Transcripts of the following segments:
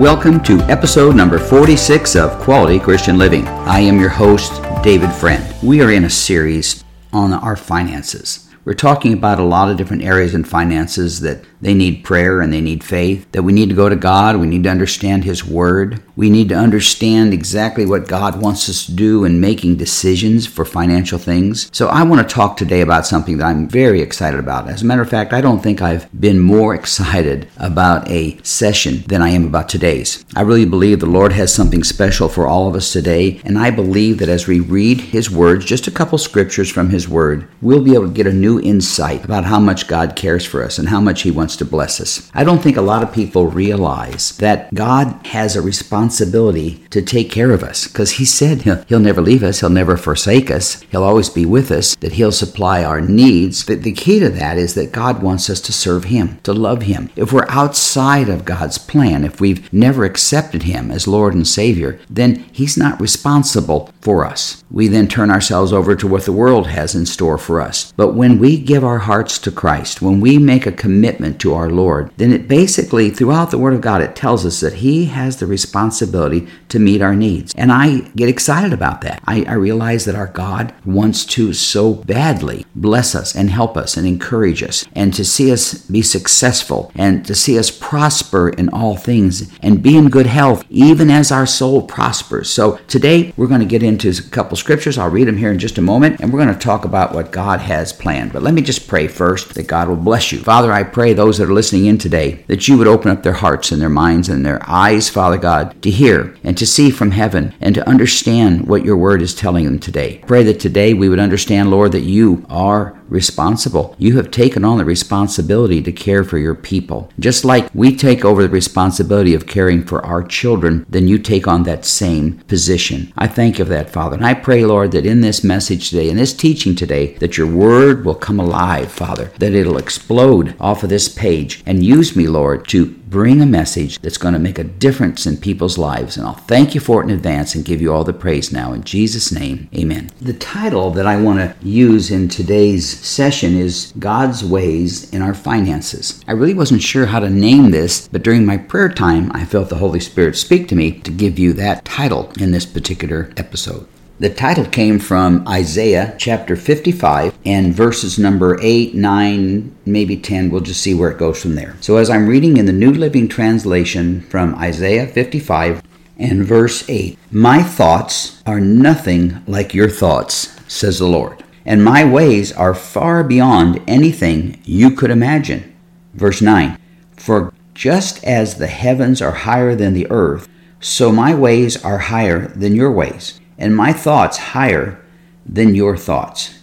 Welcome to episode number 46 of Quality Christian Living. I am your host, David Friend. We are in a series on our finances. We're talking about a lot of different areas in finances that they need prayer and they need faith, that we need to go to God, we need to understand His Word, we need to understand exactly what God wants us to do in making decisions for financial things. So, I want to talk today about something that I'm very excited about. As a matter of fact, I don't think I've been more excited about a session than I am about today's. I really believe the Lord has something special for all of us today, and I believe that as we read His words, just a couple scriptures from His Word, we'll be able to get a new insight about how much God cares for us and how much He wants to bless us. I don't think a lot of people realize that God has a responsibility to take care of us because He said he'll, he'll never leave us, He'll never forsake us, He'll always be with us, that He'll supply our needs. But the key to that is that God wants us to serve Him, to love Him. If we're outside of God's plan, if we've never accepted Him as Lord and Savior, then He's not responsible for us. We then turn ourselves over to what the world has in store for us. But when we give our hearts to Christ, when we make a commitment to our Lord, then it basically, throughout the Word of God, it tells us that He has the responsibility to meet our needs. And I get excited about that. I, I realize that our God wants to so badly bless us and help us and encourage us and to see us be successful and to see us prosper in all things and be in good health even as our soul prospers. So today we're going to get into a couple scriptures. I'll read them here in just a moment and we're going to talk about what God has planned. But let me just pray first that God will bless you. Father, I pray those that are listening in today that you would open up their hearts and their minds and their eyes, Father God, to hear and to see from heaven and to understand what your word is telling them today. Pray that today we would understand, Lord, that you are responsible. You have taken on the responsibility to care for your people. Just like we take over the responsibility of caring for our children, then you take on that same position. I thank you for that, Father. And I pray, Lord, that in this message today, in this teaching today, that your word will come alive, Father, that it'll explode off of this page and use me, Lord, to bring a message that's going to make a difference in people's lives. And I'll thank you for it in advance and give you all the praise now. In Jesus' name, amen. The title that I want to use in today's session is God's Ways in Our Finances. I really wasn't sure how to name this, but during my prayer time, I felt the Holy Spirit speak to me to give you that title in this particular episode. The title came from Isaiah chapter 55 and verses number 8, 9, maybe 10. We'll just see where it goes from there. So, as I'm reading in the New Living Translation from Isaiah 55 and verse 8, My thoughts are nothing like your thoughts, says the Lord, and my ways are far beyond anything you could imagine. Verse 9, For just as the heavens are higher than the earth, so my ways are higher than your ways and my thoughts higher than your thoughts.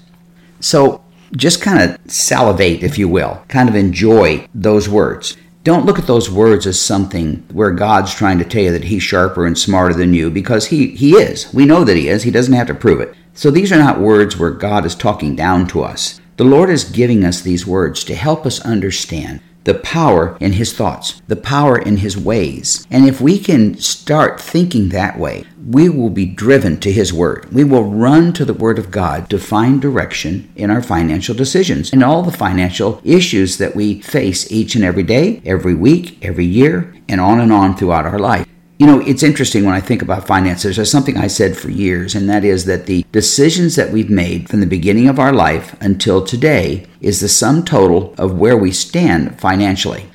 So just kind of salivate, if you will, kind of enjoy those words. Don't look at those words as something where God's trying to tell you that He's sharper and smarter than you because He, he is. We know that He is. He doesn't have to prove it. So these are not words where God is talking down to us. The Lord is giving us these words to help us understand the power in his thoughts, the power in his ways. And if we can start thinking that way, we will be driven to his word. We will run to the word of God to find direction in our financial decisions and all the financial issues that we face each and every day, every week, every year, and on and on throughout our life. You know, it's interesting when I think about finances. There's something I said for years, and that is that the decisions that we've made from the beginning of our life until today is the sum total of where we stand financially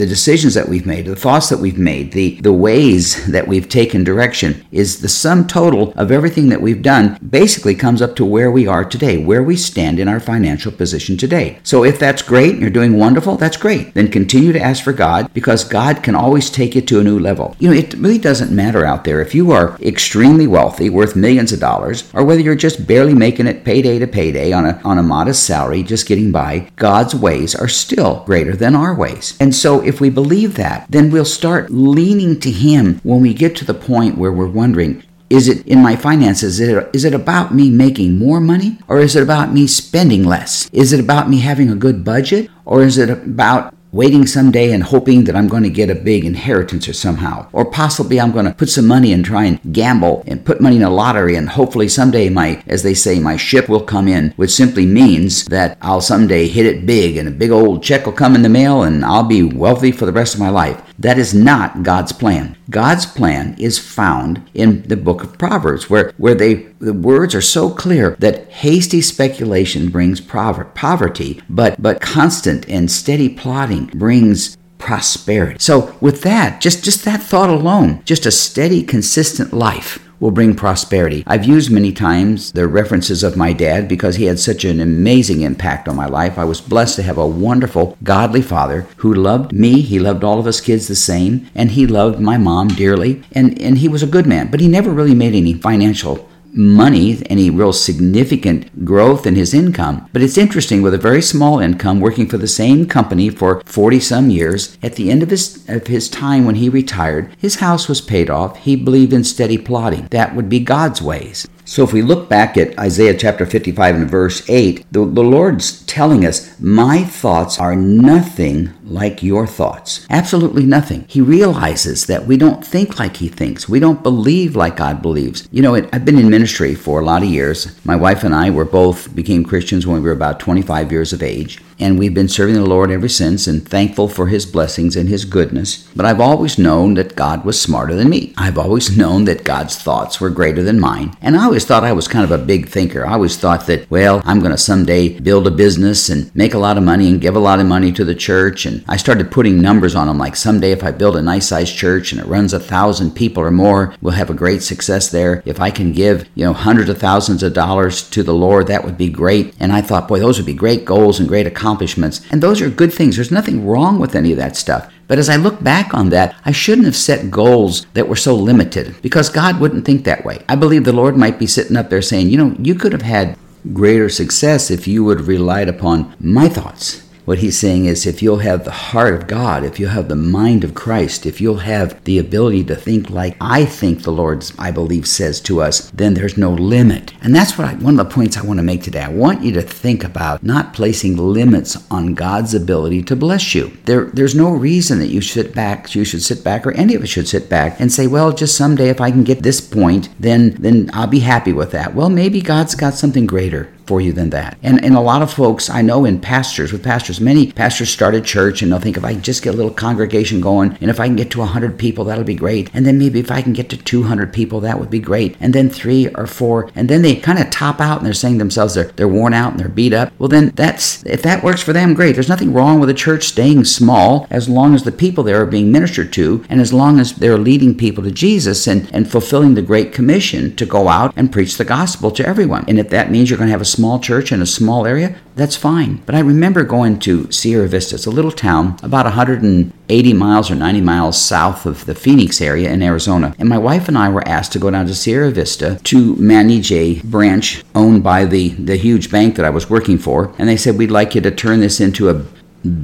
the decisions that we've made, the thoughts that we've made, the, the ways that we've taken direction is the sum total of everything that we've done basically comes up to where we are today, where we stand in our financial position today. So if that's great and you're doing wonderful, that's great. Then continue to ask for God because God can always take you to a new level. You know, it really doesn't matter out there if you are extremely wealthy, worth millions of dollars, or whether you're just barely making it payday to payday on a, on a modest salary, just getting by, God's ways are still greater than our ways. And so if we believe that, then we'll start leaning to Him when we get to the point where we're wondering, is it in my finances? Is it, is it about me making more money or is it about me spending less? Is it about me having a good budget or is it about waiting someday and hoping that I'm going to get a big inheritance or somehow. Or possibly I'm going to put some money and try and gamble and put money in a lottery and hopefully someday my, as they say, my ship will come in, which simply means that I'll someday hit it big and a big old check will come in the mail and I'll be wealthy for the rest of my life. That is not God's plan. God's plan is found in the book of Proverbs, where, where they the words are so clear that hasty speculation brings poverty, but but constant and steady plodding brings prosperity. So with that, just just that thought alone, just a steady, consistent life will bring prosperity. I've used many times the references of my dad because he had such an amazing impact on my life. I was blessed to have a wonderful, godly father who loved me. He loved all of us kids the same, and he loved my mom dearly. And, and he was a good man, but he never really made any financial money, any real significant growth in his income. But it's interesting with a very small income, working for the same company for 40 some years, at the end of his, of his time when he retired, his house was paid off. He believed in steady plodding. That would be God's ways. So if we look back at Isaiah chapter 55 and verse 8, the, the Lord's telling us, My thoughts are nothing like your thoughts. Absolutely nothing. He realizes that we don't think like he thinks. We don't believe like God believes. You know, it, I've been in ministry for a lot of years. My wife and I were both became Christians when we were about 25 years of age and we've been serving the Lord ever since and thankful for His blessings and His goodness. But I've always known that God was smarter than me. I've always known that God's thoughts were greater than mine. And I always thought I was kind of a big thinker. I always thought that, well, I'm going to someday build a business and make a lot of money and give a lot of money to the church. And I started putting numbers on them like someday if I build a nice sized church and it runs a thousand people or more, we'll have a great success there. If I can give, you know, hundreds of thousands of dollars to the Lord, that would be great. And I thought, boy, those would be great goals and great accomplishments accomplishments, and those are good things. There's nothing wrong with any of that stuff. But as I look back on that, I shouldn't have set goals that were so limited because God wouldn't think that way. I believe the Lord might be sitting up there saying, you know, you could have had greater success if you would have relied upon my thoughts what he's saying is if you'll have the heart of God, if you'll have the mind of Christ, if you'll have the ability to think like I think the Lord, I believe, says to us, then there's no limit. And that's what I, one of the points I want to make today. I want you to think about not placing limits on God's ability to bless you. There, there's no reason that you should sit back, you should sit back, or any of us should sit back and say, well, just someday if I can get this point, then then I'll be happy with that. Well, maybe God's got something greater for you than that. And and a lot of folks I know in pastors with pastors, many pastors start a church and they'll think if I just get a little congregation going and if I can get to 100 people that'll be great. And then maybe if I can get to 200 people that would be great. And then 3 or 4 and then they kind of top out and they're saying themselves they're they're worn out and they're beat up. Well then that's if that works for them great. There's nothing wrong with a church staying small as long as the people there are being ministered to and as long as they're leading people to Jesus and and fulfilling the great commission to go out and preach the gospel to everyone. And if that means you're going to have a small church in a small area, that's fine. But I remember going to Sierra Vista. It's a little town about 180 miles or 90 miles south of the Phoenix area in Arizona. And my wife and I were asked to go down to Sierra Vista to manage a branch owned by the, the huge bank that I was working for. And they said, We'd like you to turn this into a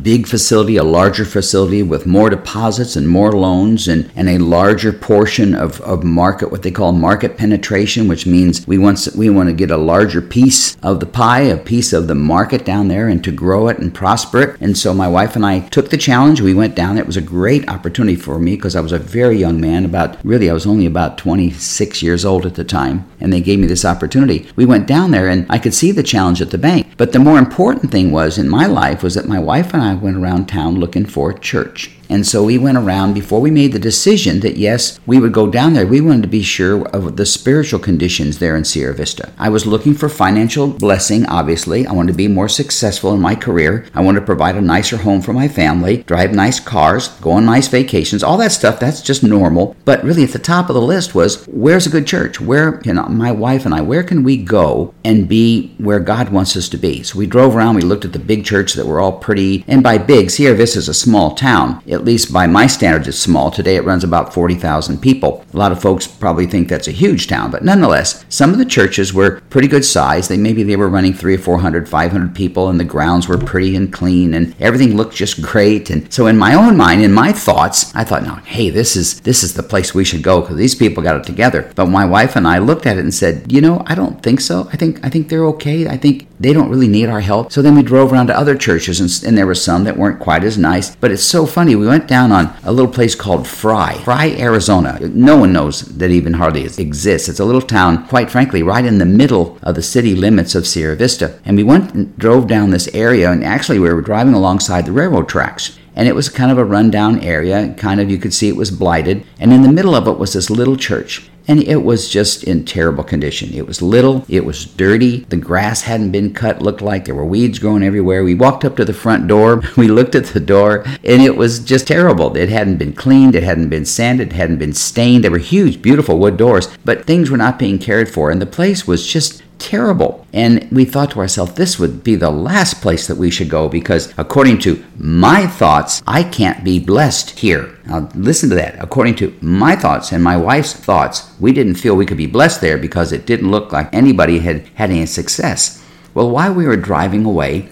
big facility, a larger facility with more deposits and more loans and, and a larger portion of, of market, what they call market penetration, which means we want, we want to get a larger piece of the pie, a piece of the market down there and to grow it and prosper it. And so my wife and I took the challenge. We went down. It was a great opportunity for me because I was a very young man, about really, I was only about 26 years old at the time. And they gave me this opportunity. We went down there and I could see the challenge at the bank. But the more important thing was in my life was that my wife wife and I went around town looking for a church. And so we went around before we made the decision that yes, we would go down there. We wanted to be sure of the spiritual conditions there in Sierra Vista. I was looking for financial blessing, obviously. I wanted to be more successful in my career. I wanted to provide a nicer home for my family, drive nice cars, go on nice vacations, all that stuff. That's just normal. But really, at the top of the list was where's a good church? Where can my wife and I, where can we go and be where God wants us to be? So we drove around, we looked at the big church that were all pretty, and by big, Sierra Vista is a small town at least by my standards, it's small. Today it runs about 40,000 people. A lot of folks probably think that's a huge town, but nonetheless, some of the churches were pretty good size. They maybe they were running three or 400, 500 people, and the grounds were pretty and clean, and everything looked just great. And so, in my own mind, in my thoughts, I thought, no, hey, this is this is the place we should go because these people got it together. But my wife and I looked at it and said, you know, I don't think so. I think I think they're okay. I think they don't really need our help. So then we drove around to other churches, and, and, there were some that weren't quite as nice. But it's so funny. We went down on a little place called Fry, Fry, Arizona. No one knows that even hardly exists. It's a little town, quite frankly, right in the middle of the city limits of Sierra Vista. And we went and drove down this area, and actually we were driving alongside the railroad tracks and it was kind of a rundown area. Kind of, you could see it was blighted. And in the middle of it was this little church and it was just in terrible condition. It was little, it was dirty, the grass hadn't been cut, looked like there were weeds growing everywhere. We walked up to the front door, we looked at the door, and it was just terrible. It hadn't been cleaned, it hadn't been sanded, it hadn't been stained. There were huge, beautiful wood doors, but things were not being cared for, and the place was just terrible. And we thought to ourselves, this would be the last place that we should go because, according to my thoughts, I can't be blessed here. Now, listen to that. According to my thoughts and my wife's thoughts, we didn't feel we could be blessed there because it didn't look like anybody had had any success. Well, while we were driving away,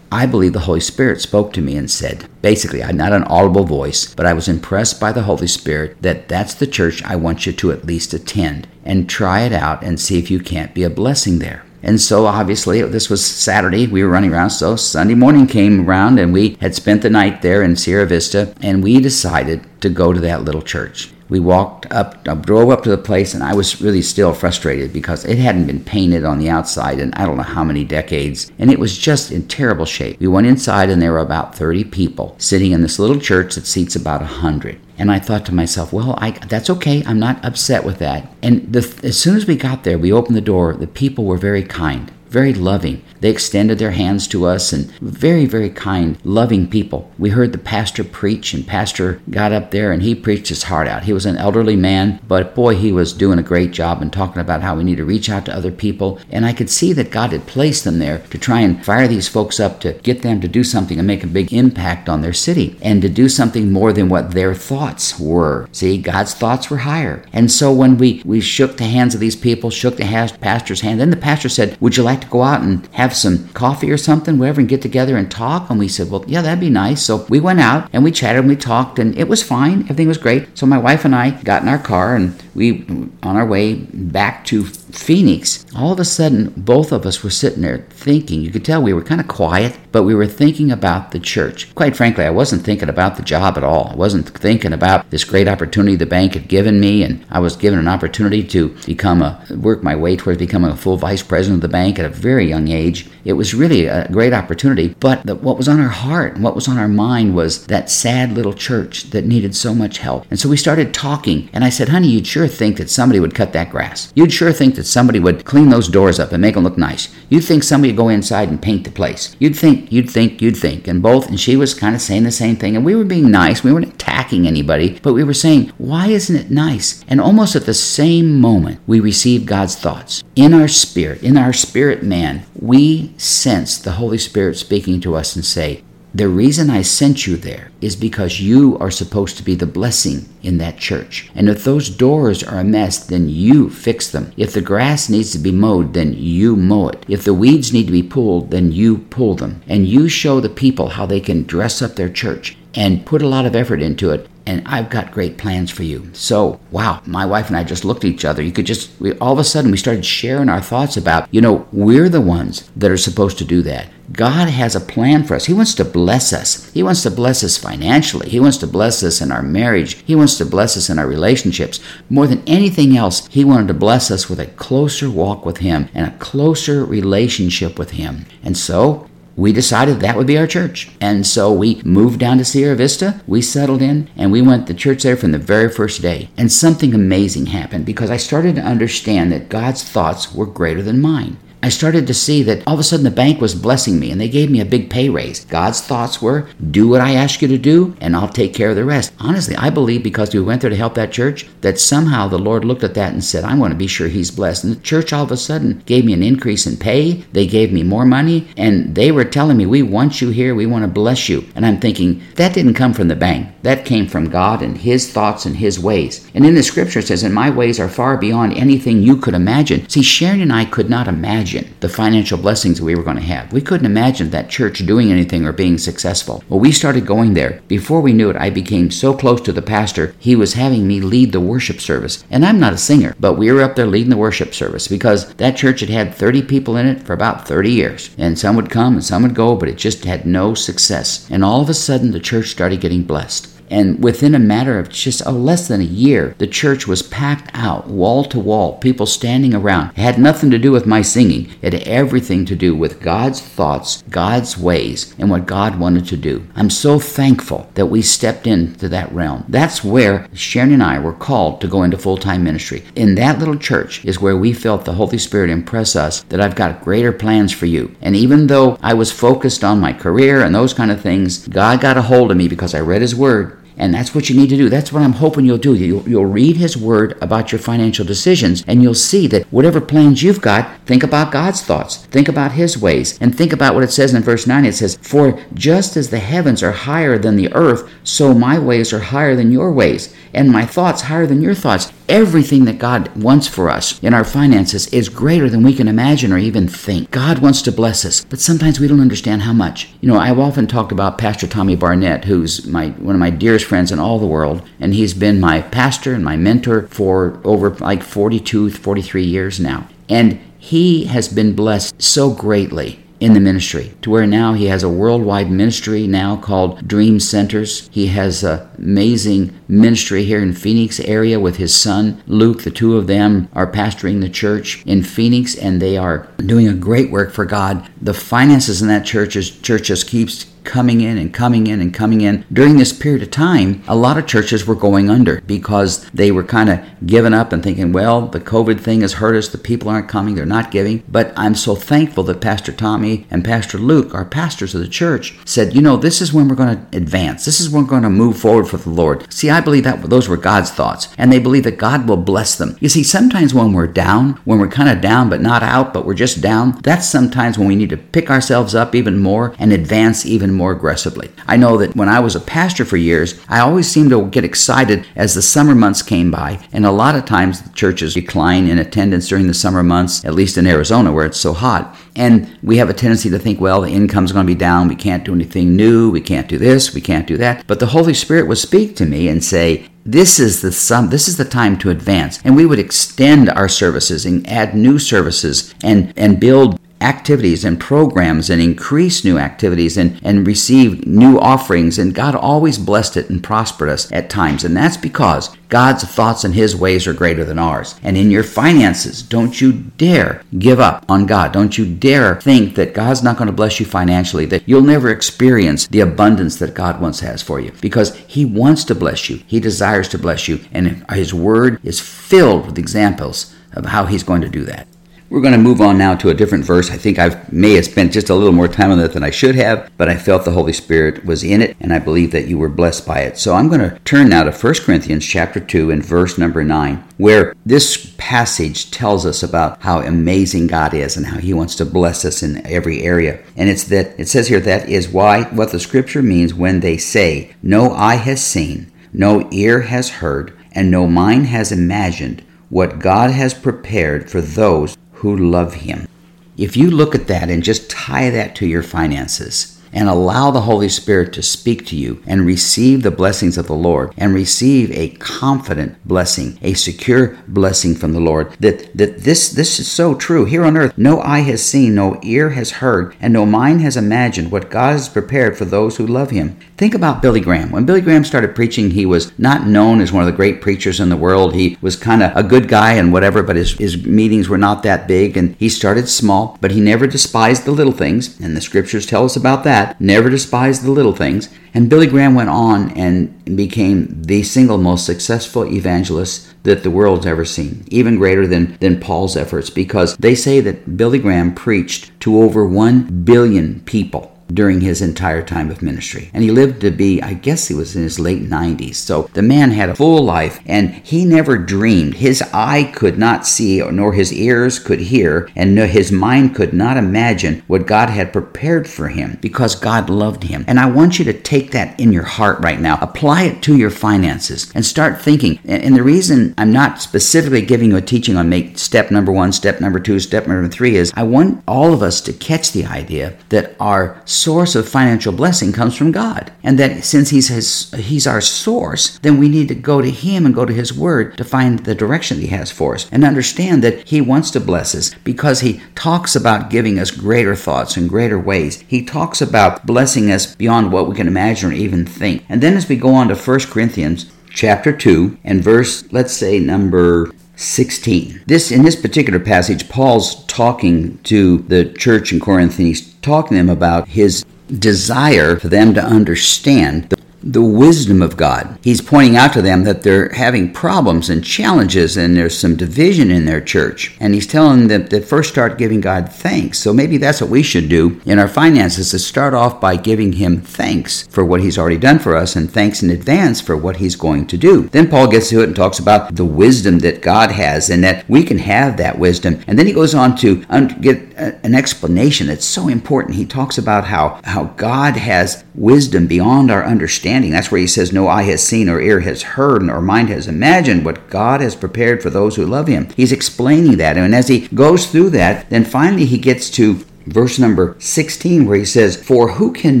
I believe the Holy Spirit spoke to me and said, basically, I'm not an audible voice, but I was impressed by the Holy Spirit that that's the church I want you to at least attend and try it out and see if you can't be a blessing there. And so, obviously, this was Saturday. We were running around. So, Sunday morning came around, and we had spent the night there in Sierra Vista, and we decided to go to that little church we walked up, uh, drove up to the place, and I was really still frustrated because it hadn't been painted on the outside in I don't know how many decades, and it was just in terrible shape. We went inside, and there were about 30 people sitting in this little church that seats about 100. And I thought to myself, well, I, that's okay. I'm not upset with that. And the, as soon as we got there, we opened the door. The people were very kind very loving. They extended their hands to us and very, very kind, loving people. We heard the pastor preach, and pastor got up there and he preached his heart out. He was an elderly man, but boy, he was doing a great job and talking about how we need to reach out to other people. And I could see that God had placed them there to try and fire these folks up to get them to do something and make a big impact on their city and to do something more than what their thoughts were. See, God's thoughts were higher. And so when we, we shook the hands of these people, shook the pastor's hand, then the pastor said, Would you like to go out and have some coffee or something, whatever, and get together and talk? And we said, well, yeah, that'd be nice. So we went out and we chatted and we talked, and it was fine. Everything was great. So my wife and I got in our car and we, on our way back to Phoenix, all of a sudden, both of us were sitting there thinking. You could tell we were kind of quiet, but we were thinking about the church. Quite frankly, I wasn't thinking about the job at all. I wasn't thinking about this great opportunity the bank had given me, and I was given an opportunity to become a work my way towards becoming a full vice president of the bank at a very young age. It was really a great opportunity, but the, what was on our heart and what was on our mind was that sad little church that needed so much help. And so we started talking, and I said, "Honey, you'd sure think that somebody would cut that grass. You'd sure think that somebody would clean those doors up and make them look nice. You'd think somebody would go inside and paint the place. You'd think, you'd think, you'd think." And both, and she was kind of saying the same thing, and we were being nice. We weren't attacking anybody, but we were saying, "Why isn't it nice?" And almost at the same moment, we received God's thoughts in our spirit, in our spirit man. We sense the Holy Spirit speaking to us and say, the reason I sent you there is because you are supposed to be the blessing in that church. And if those doors are a mess, then you fix them. If the grass needs to be mowed, then you mow it. If the weeds need to be pulled, then you pull them. And you show the people how they can dress up their church and put a lot of effort into it and I've got great plans for you. So, wow, my wife and I just looked at each other. You could just, we, all of a sudden, we started sharing our thoughts about, you know, we're the ones that are supposed to do that. God has a plan for us. He wants to bless us. He wants to bless us financially. He wants to bless us in our marriage. He wants to bless us in our relationships. More than anything else, He wanted to bless us with a closer walk with Him and a closer relationship with Him. And so, we decided that would be our church. And so we moved down to Sierra Vista, we settled in, and we went to church there from the very first day. And something amazing happened because I started to understand that God's thoughts were greater than mine. I started to see that all of a sudden the bank was blessing me and they gave me a big pay raise. God's thoughts were do what I ask you to do and I'll take care of the rest. Honestly, I believe because we went there to help that church that somehow the Lord looked at that and said, I want to be sure he's blessed. And the church all of a sudden gave me an increase in pay. They gave me more money and they were telling me, We want you here. We want to bless you. And I'm thinking, that didn't come from the bank. That came from God and his thoughts and his ways. And in the scripture it says, And my ways are far beyond anything you could imagine. See, Sharon and I could not imagine imagine the financial blessings we were going to have. We couldn't imagine that church doing anything or being successful. Well, we started going there. Before we knew it, I became so close to the pastor, he was having me lead the worship service. And I'm not a singer, but we were up there leading the worship service because that church had had 30 people in it for about 30 years. And some would come and some would go, but it just had no success. And all of a sudden, the church started getting blessed. And within a matter of just oh, less than a year, the church was packed out, wall to wall, people standing around. It had nothing to do with my singing. It had everything to do with God's thoughts, God's ways, and what God wanted to do. I'm so thankful that we stepped into that realm. That's where Sharon and I were called to go into full time ministry. In that little church is where we felt the Holy Spirit impress us that I've got greater plans for you. And even though I was focused on my career and those kind of things, God got a hold of me because I read His Word and that's what you need to do. That's what I'm hoping you'll do. You'll, you'll, read His Word about your financial decisions, and you'll see that whatever plans you've got, think about God's thoughts, think about His ways, and think about what it says in verse 9. It says, For just as the heavens are higher than the earth, so my ways are higher than your ways, and my thoughts higher than your thoughts. Everything that God wants for us in our finances is greater than we can imagine or even think. God wants to bless us, but sometimes we don't understand how much. You know, I've often talked about Pastor Tommy Barnett, who's my one of my dearest friends in all the world, and he's been my pastor and my mentor for over like 42, 43 years now. And he has been blessed so greatly in the ministry to where now he has a worldwide ministry now called Dream Centers. He has an amazing ministry here in Phoenix area with his son Luke. The two of them are pastoring the church in Phoenix and they are doing a great work for God. The finances in that church is church just keeps coming in and coming in and coming in. During this period of time, a lot of churches were going under because they were kind of giving up and thinking, well, the COVID thing has hurt us. The people aren't coming. They're not giving. But I'm so thankful that Pastor Tommy and Pastor Luke, our pastors of the church, said, you know, this is when we're going to advance. This is when we're going to move forward for the Lord. See, I believe that those were God's thoughts. And they believe that God will bless them. You see, sometimes when we're down, when we're kind of down but not out, but we're just down, that's sometimes when we need to pick ourselves up even more and advance even more aggressively. I know that when I was a pastor for years, I always seemed to get excited as the summer months came by, and a lot of times the churches decline in attendance during the summer months, at least in Arizona where it's so hot. And we have a tendency to think, well, the income's going to be down, we can't do anything new, we can't do this, we can't do that. But the Holy Spirit would speak to me and say, this is the sum this is the time to advance and we would extend our services and add new services and and build activities and programs and increase new activities and, and receive new offerings. And God always blessed it and prospered us at times. And that's because God's thoughts and His ways are greater than ours. And in your finances, don't you dare give up on God. Don't you dare think that God's not going to bless you financially, that you'll never experience the abundance that God once has for you. Because He wants to bless you, He desires to bless you. And His Word is filled with examples of how He's going to do that. We're going to move on now to a different verse. I think I may have spent just a little more time on that than I should have, but I felt the Holy Spirit was in it, and I believe that you were blessed by it. So I'm going to turn now to 1 Corinthians chapter 2 and verse number 9, where this passage tells us about how amazing God is and how he wants to bless us in every area. And it's that it says here that is why what the scripture means when they say, "No eye has seen, no ear has heard, and no mind has imagined what God has prepared for those who love Him. If you look at that and just tie that to your finances, and allow the Holy Spirit to speak to you and receive the blessings of the Lord and receive a confident blessing, a secure blessing from the Lord. That, that this, this is so true. Here on earth, no eye has seen, no ear has heard, and no mind has imagined what God has prepared for those who love Him. Think about Billy Graham. When Billy Graham started preaching, he was not known as one of the great preachers in the world. He was kind of a good guy and whatever, but his, his meetings were not that big, and he started small, but he never despised the little things, and the scriptures tell us about that that, never despise the little things. And Billy Graham went on and became the single most successful evangelist that the world's ever seen, even greater than, than Paul's efforts, because they say that Billy Graham preached to over 1 billion people during his entire time of ministry. And he lived to be, I guess he was in his late 90s. So the man had a full life and he never dreamed. His eye could not see, nor his ears could hear, and his mind could not imagine what God had prepared for him because God loved him. And I want you to take that in your heart right now, apply it to your finances, and start thinking. And the reason I'm not specifically giving you a teaching on make step number one, step number two, step number three is I want all of us to catch the idea that our source of financial blessing comes from God. And that since He's his, He's our source, then we need to go to Him and go to His Word to find the direction He has for us and understand that He wants to bless us because He talks about giving us greater thoughts and greater ways. He talks about blessing us beyond what we can imagine or even think. And then as we go on to 1 Corinthians chapter 2 and verse, let's say number 16. This in this particular passage, Paul's talking to the church in Corinth and he's talking to them about his desire for them to understand the wisdom of God. He's pointing out to them that they're having problems and challenges and there's some division in their church. And he's telling them to first start giving God thanks. So maybe that's what we should do in our finances to start off by giving him thanks for what he's already done for us and thanks in advance for what he's going to do. Then Paul gets to it and talks about the wisdom that God has and that we can have that wisdom. And then he goes on to get an explanation that's so important. He talks about how, how God has wisdom beyond our understanding. That's where he says, No eye has seen, or ear has heard, or mind has imagined what God has prepared for those who love him. He's explaining that. And as he goes through that, then finally he gets to verse number 16 where he says, For who can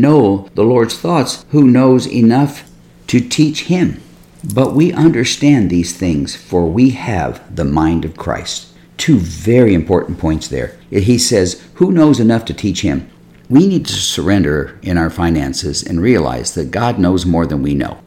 know the Lord's thoughts who knows enough to teach him? But we understand these things, for we have the mind of Christ. Two very important points there. He says, Who knows enough to teach him? We need to surrender in our finances and realize that God knows more than we know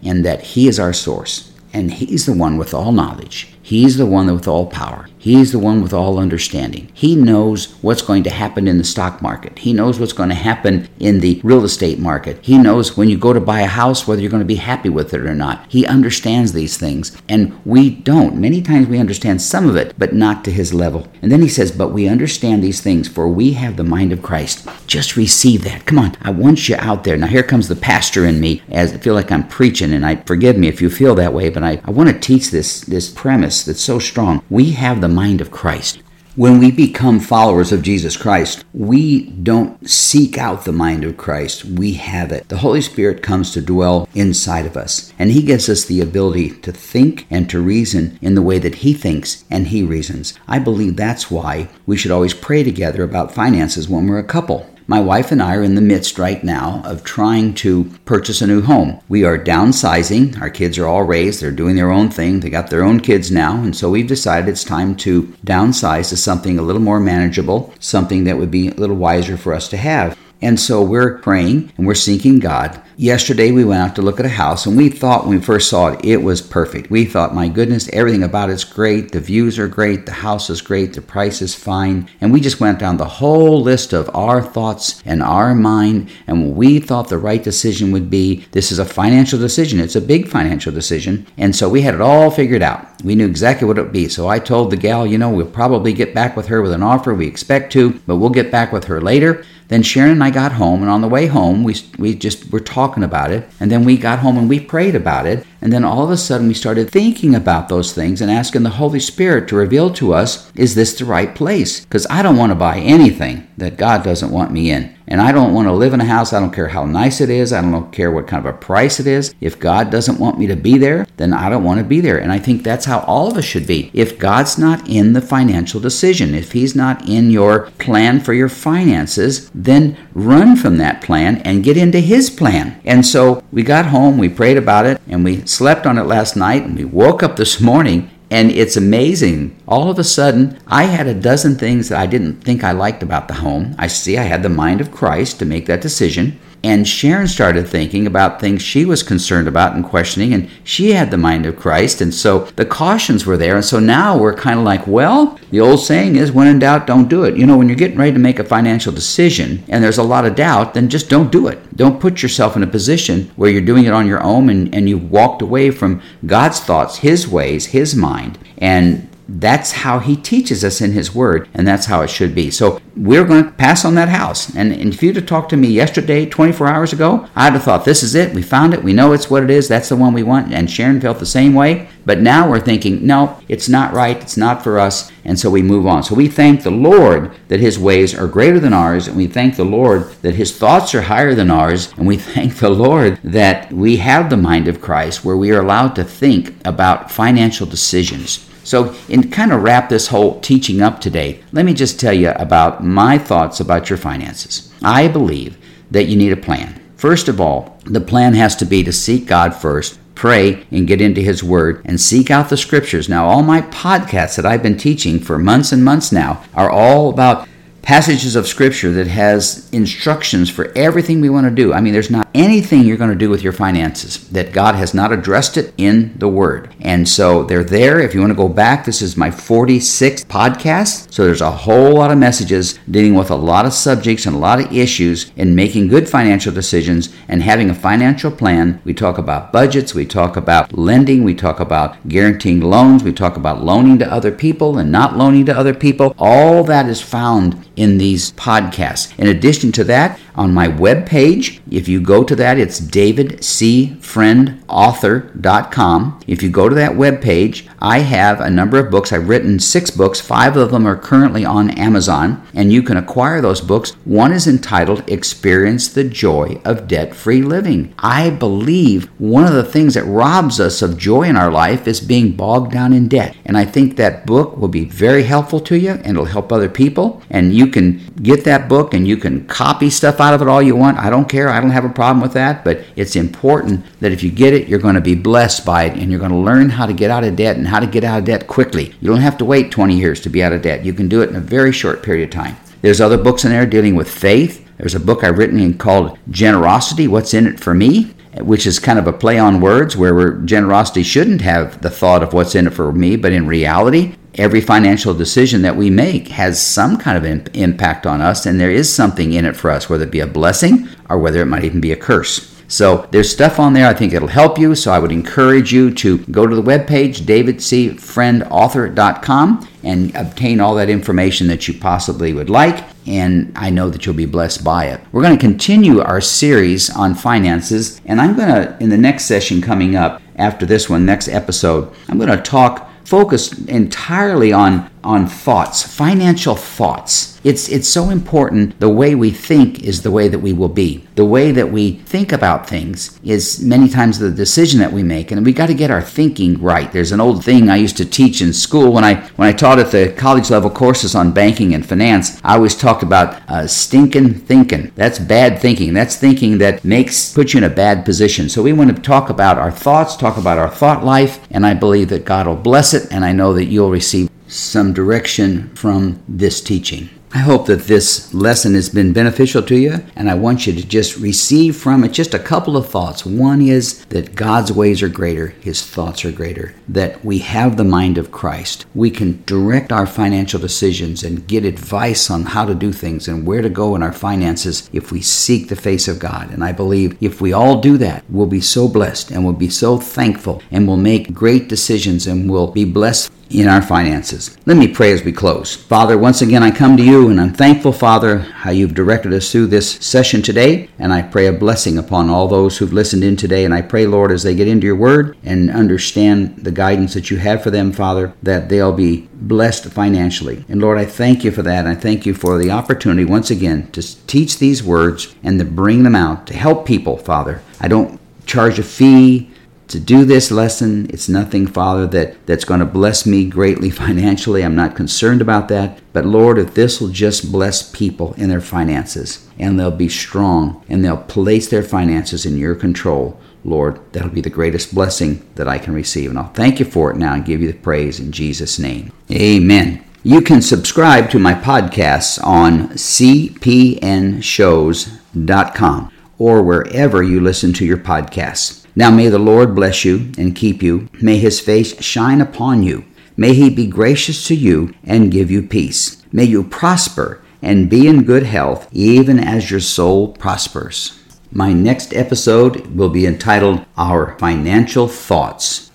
and that He is our source and He's the one with all knowledge. He's the one with all power. He's the one with all understanding. He knows what's going to happen in the stock market. He knows what's going to happen in the real estate market. He knows when you go to buy a house whether you're going to be happy with it or not. He understands these things, and we don't. Many times we understand some of it, but not to his level. And then he says, But we understand these things, for we have the mind of Christ. Just receive that. Come on, I want you out there. Now, here comes the pastor in me as I feel like I'm preaching, and I forgive me if you feel that way, but I, I want to teach this, this premise that's so strong. We have the mind of Christ. When we become followers of Jesus Christ, we don't seek out the mind of Christ, we have it. The Holy Spirit comes to dwell inside of us, and He gives us the ability to think and to reason in the way that He thinks and He reasons. I believe that's why we should always pray together about finances when we're a couple. My wife and I are in the midst right now of trying to purchase a new home. We are downsizing. Our kids are all raised, they're doing their own thing. They got their own kids now, and so we've decided it's time to downsize to something a little more manageable, something that would be a little wiser for us to have. And so we're praying and we're seeking God. Yesterday we went out to look at a house and we thought when we first saw it, it was perfect. We thought, my goodness, everything about it's great. The views are great. The house is great. The price is fine. And we just went down the whole list of our thoughts and our mind and what we thought the right decision would be. This is a financial decision. It's a big financial decision. And so we had it all figured out. We knew exactly what it would be. So I told the gal, you know, we'll probably get back with her with an offer. We expect to, but we'll get back with her later. Then Sharon and I got home, and on the way home, we, we just were talking about it. And then we got home and we prayed about it. And then all of a sudden, we started thinking about those things and asking the Holy Spirit to reveal to us, is this the right place? Because I don't want to buy anything that God doesn't want me in. And I don't want to live in a house. I don't care how nice it is. I don't care what kind of a price it is. If God doesn't want me to be there, then I don't want to be there. And I think that's how all of us should be. If God's not in the financial decision, if He's not in your plan for your finances, then run from that plan and get into His plan. And so we got home, we prayed about it, and we slept on it last night, and we woke up this morning and it's amazing. All of a sudden, I had a dozen things that I didn't think I liked about the home. I see I had the mind of Christ to make that decision. And Sharon started thinking about things she was concerned about and questioning, and she had the mind of Christ. And so the cautions were there. And so now we're kind of like, well, the old saying is, when in doubt, don't do it. You know, when you're getting ready to make a financial decision and there's a lot of doubt, then just don't do it. Don't put yourself in a position where you're doing it on your own and, and you've walked away from God's thoughts, His ways, His mind. And that's how he teaches us in his word, and that's how it should be. So we're going to pass on that house. And, if you'd have talked to me yesterday, 24 hours ago, I'd have thought, this is it. We found it. We know it's what it is. That's the one we want. And Sharon felt the same way. But now we're thinking, no, it's not right. It's not for us. And so we move on. So we thank the Lord that his ways are greater than ours. And we thank the Lord that his thoughts are higher than ours. And we thank the Lord that we have the mind of Christ where we are allowed to think about financial decisions. So, in kind of wrap this whole teaching up today, let me just tell you about my thoughts about your finances. I believe that you need a plan. First of all, the plan has to be to seek God first, pray and get into His Word, and seek out the Scriptures. Now, all my podcasts that I've been teaching for months and months now are all about passages of scripture that has instructions for everything we want to do. I mean, there's not anything you're going to do with your finances that God has not addressed it in the Word. And so they're there. If you want to go back, this is my 46th podcast. So there's a whole lot of messages dealing with a lot of subjects and a lot of issues in making good financial decisions and having a financial plan. We talk about budgets, we talk about lending, we talk about guaranteeing loans, we talk about loaning to other people and not loaning to other people. All that is found in these podcasts. In addition to that, on my web page, if you go to that, it's davidcfriendauthor.com. If you go to that web page, I have a number of books. I've written six books. Five of them are currently on Amazon, and you can acquire those books. One is entitled Experience the Joy of Debt Free Living. I believe one of the things that robs us of joy in our life is being bogged down in debt. And I think that book will be very helpful to you and it'll help other people. And you can get that book and you can copy stuff out of it all you want. I don't care. I don't have a problem with that. But it's important that if you get it, you're going to be blessed by it and you're going to learn how to get out of debt and how to get out of debt quickly. You don't have to wait 20 years to be out of debt. You can do it in a very short period of time. There's other books in there dealing with faith. There's a book I've written called Generosity What's in It for Me which is kind of a play on words where generosity shouldn't have the thought of what's in it for me, but in reality, every financial decision that we make has some kind of impact on us, and there is something in it for us, whether it be a blessing or whether it might even be a curse. So there's stuff on there I think it'll help you. So I would encourage you to go to the webpage, davidcfriendauthor.com, and obtain all that information that you possibly would like. And I know that you'll be blessed by it. We're going to continue our series on finances, and I'm going to, in the next session coming up after this one, next episode, I'm going to talk focus entirely on on thoughts, financial thoughts. It's it's so important the way we think is the way that we will be. The way that we think about things is many times the decision that we make and we got to get our thinking right. There's an old thing I used to teach in school when I when I taught at the college level courses on banking and finance. I always talked about uh, stinking thinking. That's bad thinking. That's thinking that makes puts you in a bad position. So we want to talk about our thoughts, talk about our thought life, and I believe that God will bless it and I know that you'll receive some direction from this teaching. I hope that this lesson has been beneficial to you, and I want you to just receive from it just a couple of thoughts. One is that God's ways are greater, His thoughts are greater, that we have the mind of Christ. We can direct our financial decisions and get advice on how to do things and where to go in our finances if we seek the face of God. And I believe if we all do that, we'll be so blessed and we'll be so thankful and we'll make great decisions and we'll be blessed in our finances. Let me pray as we close. Father, once again I come to you and I'm thankful, Father, how you've directed us through this session today. And I pray a blessing upon all those who've listened in today. And I pray, Lord, as they get into your word and understand the guidance that you have for them, Father, that they'll be blessed financially. And Lord, I thank you for that. I thank you for the opportunity once again to teach these words and to bring them out to help people, Father. I don't charge a fee to do this lesson. It's nothing, Father, that, that's going to bless me greatly financially. I'm not concerned about that. But Lord, if this will just bless people in their finances and they'll be strong and they'll place their finances in your control, Lord, that'll be the greatest blessing that I can receive. And I'll thank you for it now and give you the praise in Jesus' name. Amen. You can subscribe to my podcasts on cpnshows.com or wherever you listen to your podcasts. Now may the Lord bless you and keep you. May his face shine upon you. May he be gracious to you and give you peace. May you prosper and be in good health, even as your soul prospers. My next episode will be entitled Our Financial Thoughts.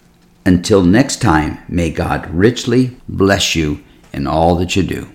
Until next time, may God richly bless you in all that you do.